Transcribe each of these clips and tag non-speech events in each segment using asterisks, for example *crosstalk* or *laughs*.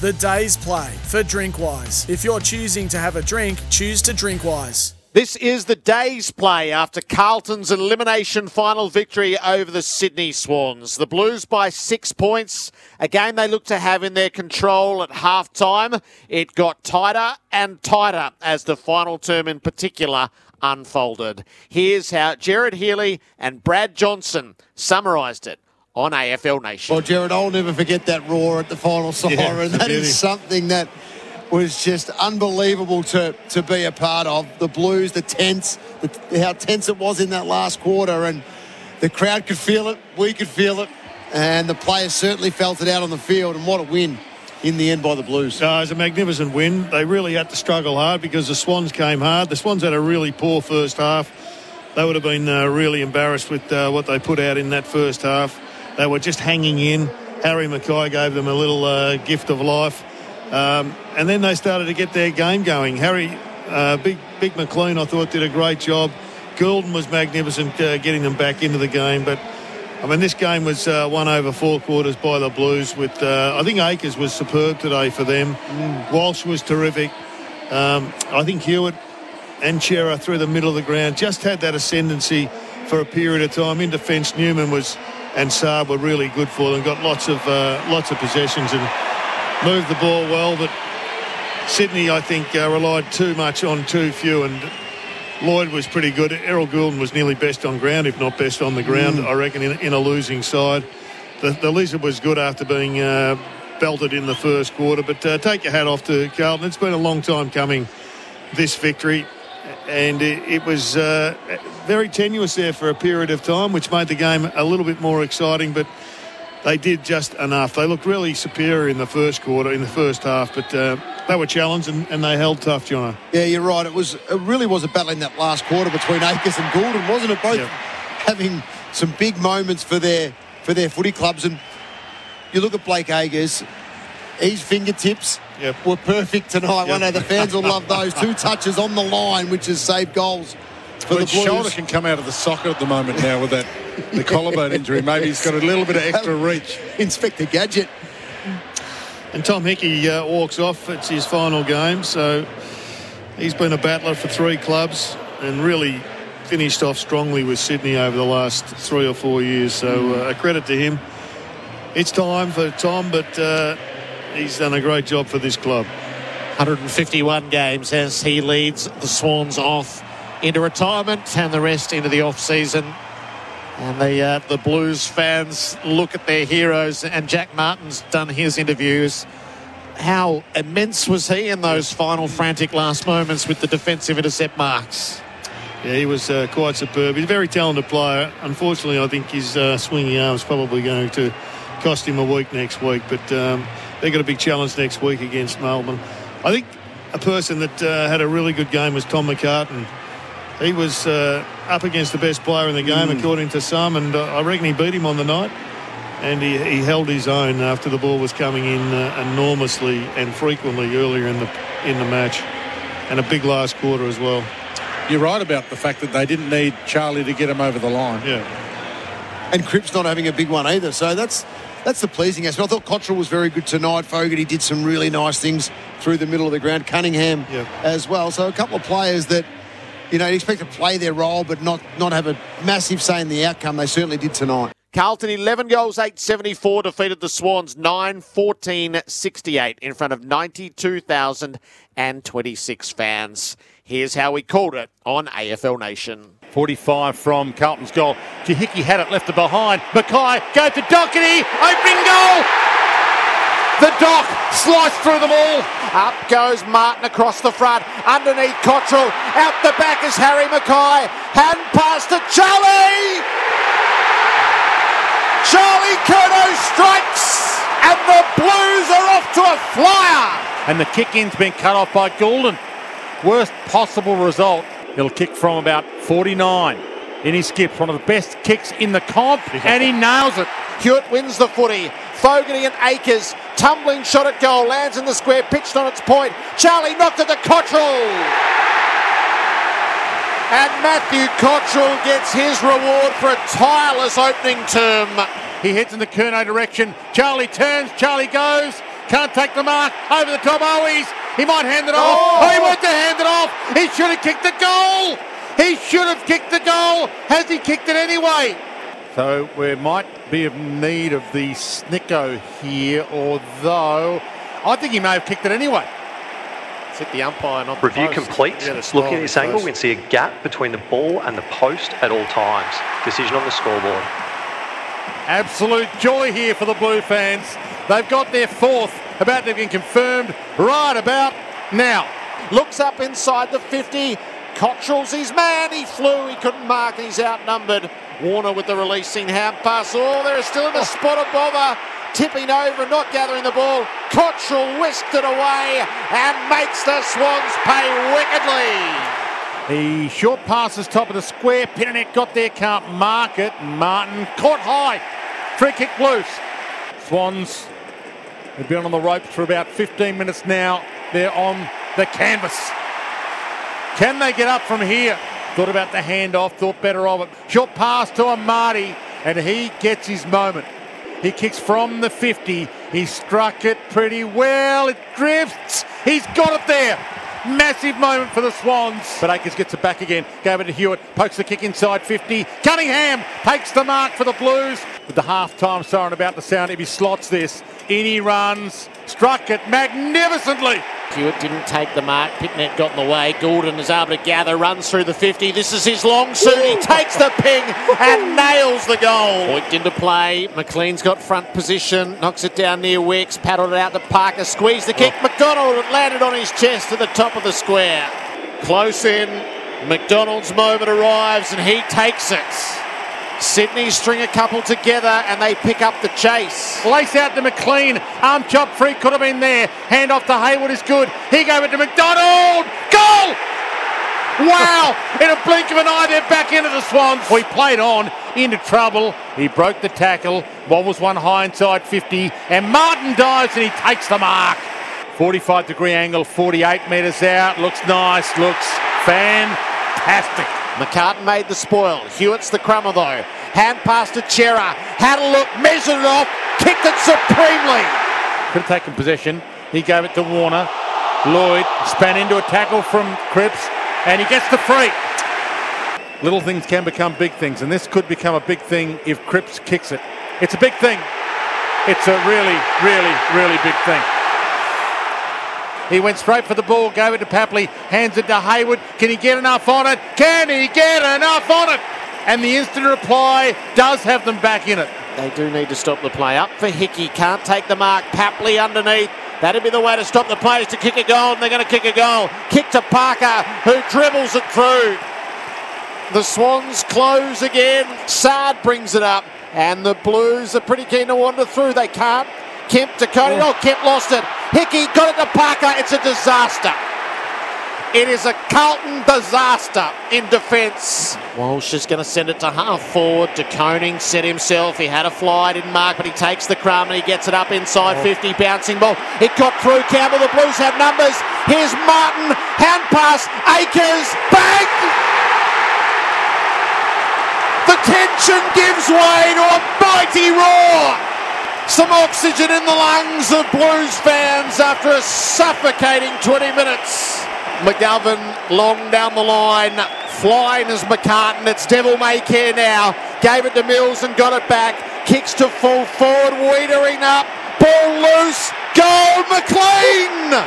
The day's play for Drinkwise. If you're choosing to have a drink, choose to Drinkwise. This is the day's play after Carlton's elimination final victory over the Sydney Swans. The Blues by six points, a game they look to have in their control at half time. It got tighter and tighter as the final term in particular unfolded. Here's how Jared Healy and Brad Johnson summarised it on AFL Nation. Well, Jared, I'll never forget that roar at the final siren. Yeah, *laughs* that really. is something that was just unbelievable to, to be a part of. The Blues, the tense, the, how tense it was in that last quarter, and the crowd could feel it, we could feel it, and the players certainly felt it out on the field. And what a win in the end by the Blues. Uh, it was a magnificent win. They really had to struggle hard because the Swans came hard. The Swans had a really poor first half. They would have been uh, really embarrassed with uh, what they put out in that first half. They were just hanging in. Harry McKay gave them a little uh, gift of life. Um, and then they started to get their game going. Harry, uh, Big, Big McLean, I thought, did a great job. Gulden was magnificent uh, getting them back into the game. But, I mean, this game was uh, won over four quarters by the Blues. With uh, I think Acres was superb today for them. Walsh was terrific. Um, I think Hewett and Cerra through the middle of the ground just had that ascendancy for a period of time. In defence, Newman was and Saad were really good for them. Got lots of uh, lots of possessions and moved the ball well. But Sydney, I think, uh, relied too much on too few. And Lloyd was pretty good. Errol Gulden was nearly best on ground, if not best on the ground. I reckon in, in a losing side. The, the Lizard was good after being uh, belted in the first quarter. But uh, take your hat off to Carlton. It's been a long time coming. This victory and it, it was uh, very tenuous there for a period of time, which made the game a little bit more exciting. But they did just enough. They looked really superior in the first quarter, in the first half, but uh, they were challenged and, and they held tough, Jono. Yeah, you're right. It was it really was a battle in that last quarter between Acres and Gulden, wasn't it? Both Yep. having some big moments for their for their footy clubs. And you look at Blake Acres, his fingertips Yep. were perfect tonight. I Yep. know the fans will love those *laughs* two touches on the line, which has saved goals for Well, the his shoulder can come out of the socket at the moment now with that the collarbone injury. Maybe he's got a little bit of extra *laughs* reach. Inspector Gadget. And Tom Hickey uh, walks off. It's his final game, so he's been a battler for three clubs and really finished off strongly with Sydney over the last three or four years. So uh, a credit to him. It's time for Tom, but uh, he's done a great job for this club. 151 games as he leads the Swans off into retirement and the rest into the off season. And the uh, the Blues fans look at their heroes, and Jack Martin's done his interviews. How immense was he in those final frantic last moments with the defensive intercept marks? Yeah, he was uh, quite superb. He's a very talented player. Unfortunately, I think his uh, swinging arm is probably going to cost him a week next week. But um, they've got a big challenge next week against Melbourne. I think a person that uh, had a really good game was Tom McCartin. He was uh, up against the best player in the game, according to some, and uh, I reckon he beat him on the night. And he, he held his own after the ball was coming in uh, enormously and frequently earlier in the in the match, and a big last quarter as well. You're right about the fact that they didn't need Charlie to get him over the line. Yeah. And Cripps not having a big one either. So that's that's the pleasing aspect. I thought Cottrell was very good tonight. Fogarty did some really nice things through the middle of the ground. Cunningham Yep. as well. So a couple of players that, you know, you expect to play their role but not, not have a massive say in the outcome. They certainly did tonight. Carlton 11 goals, 874, defeated the Swans 9 14 68 in front of 92,026 fans. Here's how we called it on AFL Nation. 45 from Carlton's goal. Hickey had it left it behind. McKay goes to Docherty. Opening goal. The dock sliced through them all. Up goes Martin across the front. Underneath Cottrell. Out the back is Harry McKay. Hand pass to Charlie. Charlie Curnow strikes. And the Blues are off to a flyer. And the kick in's been cut off by Gulden. Worst possible result. He'll kick from about 49. In his skips, one of the best kicks in the comp, and he nails it. Hewett wins the footy. Fogarty and Acres. Tumbling shot at goal. Lands in the square. Pitched on its point. Charlie knocked it to Cottrell. And Matthew Cottrell gets his reward for a tireless opening term. He heads in the Curnow direction. Charlie turns. Charlie goes. Can't take the mark. Over the top. Oh, he's, he might hand it off. Oh. Oh, he wants to hand it off. He should have kicked the goal. He should have kicked the goal. Has he kicked it anyway? So we might be in need of the Snicko here, although I think he may have kicked it anyway. It's hit the umpire, not the Review post. complete. Yeah, the Looking at this of the angle, we can see a gap between the ball and the post at all times. Decision on the scoreboard. Absolute joy here for the Blue fans. They've got their fourth, about to be confirmed right about now. Looks up inside the 50. Cottrell's his man. He flew. He couldn't mark. He's outnumbered. Warner with the releasing hand pass. Oh, they're still in the oh. spot of bother. Tipping over and not gathering the ball. Cottrell whisked it away and makes the Swans pay wickedly. The short passes top of the square. Pittonet got there, can't mark it. Martin caught high. Free kick loose. Swans have been on the ropes for about 15 minutes now. They're on the canvas. Can they get up from here? Thought about the handoff, thought better of it. Short pass to Amartey, and he gets his moment. He kicks from the 50. He struck it pretty well. It drifts. He's got it there. Massive moment for the Swans. But Acres gets it back again. Gave it to Hewett. Pokes the kick inside 50. Cunningham takes the mark for the Blues. With the half-time siren about to sound if he slots this. In he runs. Struck it magnificently. Hewett didn't take the mark. Pittonet got in the way. Gulden is able to gather, runs through the 50. This is his long suit. He takes the ping and nails the goal. Hoiked into play. McLean's got front position, knocks it down near Wicks, paddled it out to Parker, squeezed the kick. Oh. McDonald it landed on his chest at the top of the square. Close in. McDonald's moment arrives and he takes it. Sydney string a couple together and they pick up the chase. Lace out to McLean. Arm chop free could have been there. Hand off to Hayward is good. He gave it to McDonald. Goal! Wow! In a blink of an eye, they're back into the Swans. We played on into trouble. He broke the tackle. Was one high inside 50. And Martin dives and he takes the mark. 45 degree angle, 48 metres out. Looks nice. Looks fantastic. McCartin made the spoil. Hewett's the crummer though. Hand pass to Cerra. Had a look, measured it off, kicked it supremely. Could have taken possession. He gave it to Warner. Lloyd span into a tackle from Cripps, and he gets the free. Little things can become big things, and this could become a big thing if Cripps kicks it. It's a big thing. It's a really, really, really big thing. He went straight for the ball, gave it to Papley, hands it to Hayward. Can he get enough on it? Can he get enough on it? And the instant reply does have them back in it. They do need to stop the play. Up for Hickey, can't take the mark. Papley underneath. That'd be the way to stop the play is to kick a goal, and they're going to kick a goal. Kick to Parker, who dribbles it through. The Swans close again. Saad brings it up, and the Blues are pretty keen to wander through. They can't. Kemp to Cody. Oh, Kemp lost it. Hickey got it to Parker. It's a disaster. It is a Carlton disaster in defence. Walsh is going to send it to half forward. De Koning set himself. He had a fly, didn't mark, but he takes the crumb and he gets it up inside 50. Bouncing ball. It got through Campbell. The Blues have numbers. Here's Martin. Hand pass. Acres. Bang! The tension gives way to a mighty roar. Some oxygen in the lungs of Blues fans after a suffocating 20 minutes. McGovern long down the line, flying as McCartin. It's Devil May Care now. Gave it to Mills and got it back. Kicks to full forward, Weitering up. Ball loose. Goal, McLean!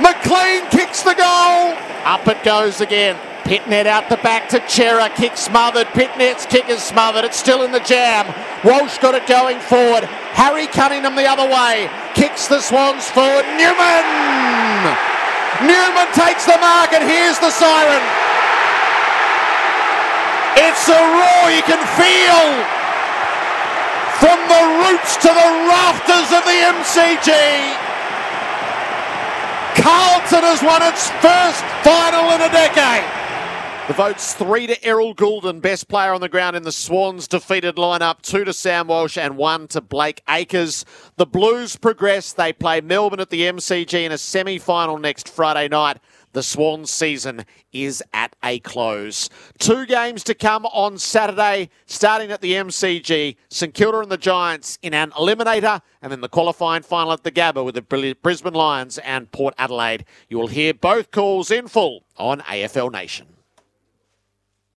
McLean kicks the goal. Up it goes again. Pittonet out the back to Cerra. Kick smothered. Pittonet's kick is smothered. It's still in the jam. Walsh got it going forward. Harry Cunningham the other way. Kicks the Swans forward. Newman! Newman takes the mark and here's the siren. It's a roar you can feel from the roots to the rafters of the MCG. Carlton has won its first final in a decade. The votes three to Errol Gulden, best player on the ground in the Swans defeated lineup, two to Sam Walsh and one to Blake Acres. The Blues progress. They play Melbourne at the MCG in a semi final next Friday night. The Swans season is at a close. Two games to come on Saturday, starting at the MCG. St Kilda and the Giants in an eliminator, and then the qualifying final at the Gabba with the Brisbane Lions and Port Adelaide. You will hear both calls in full on AFL Nation.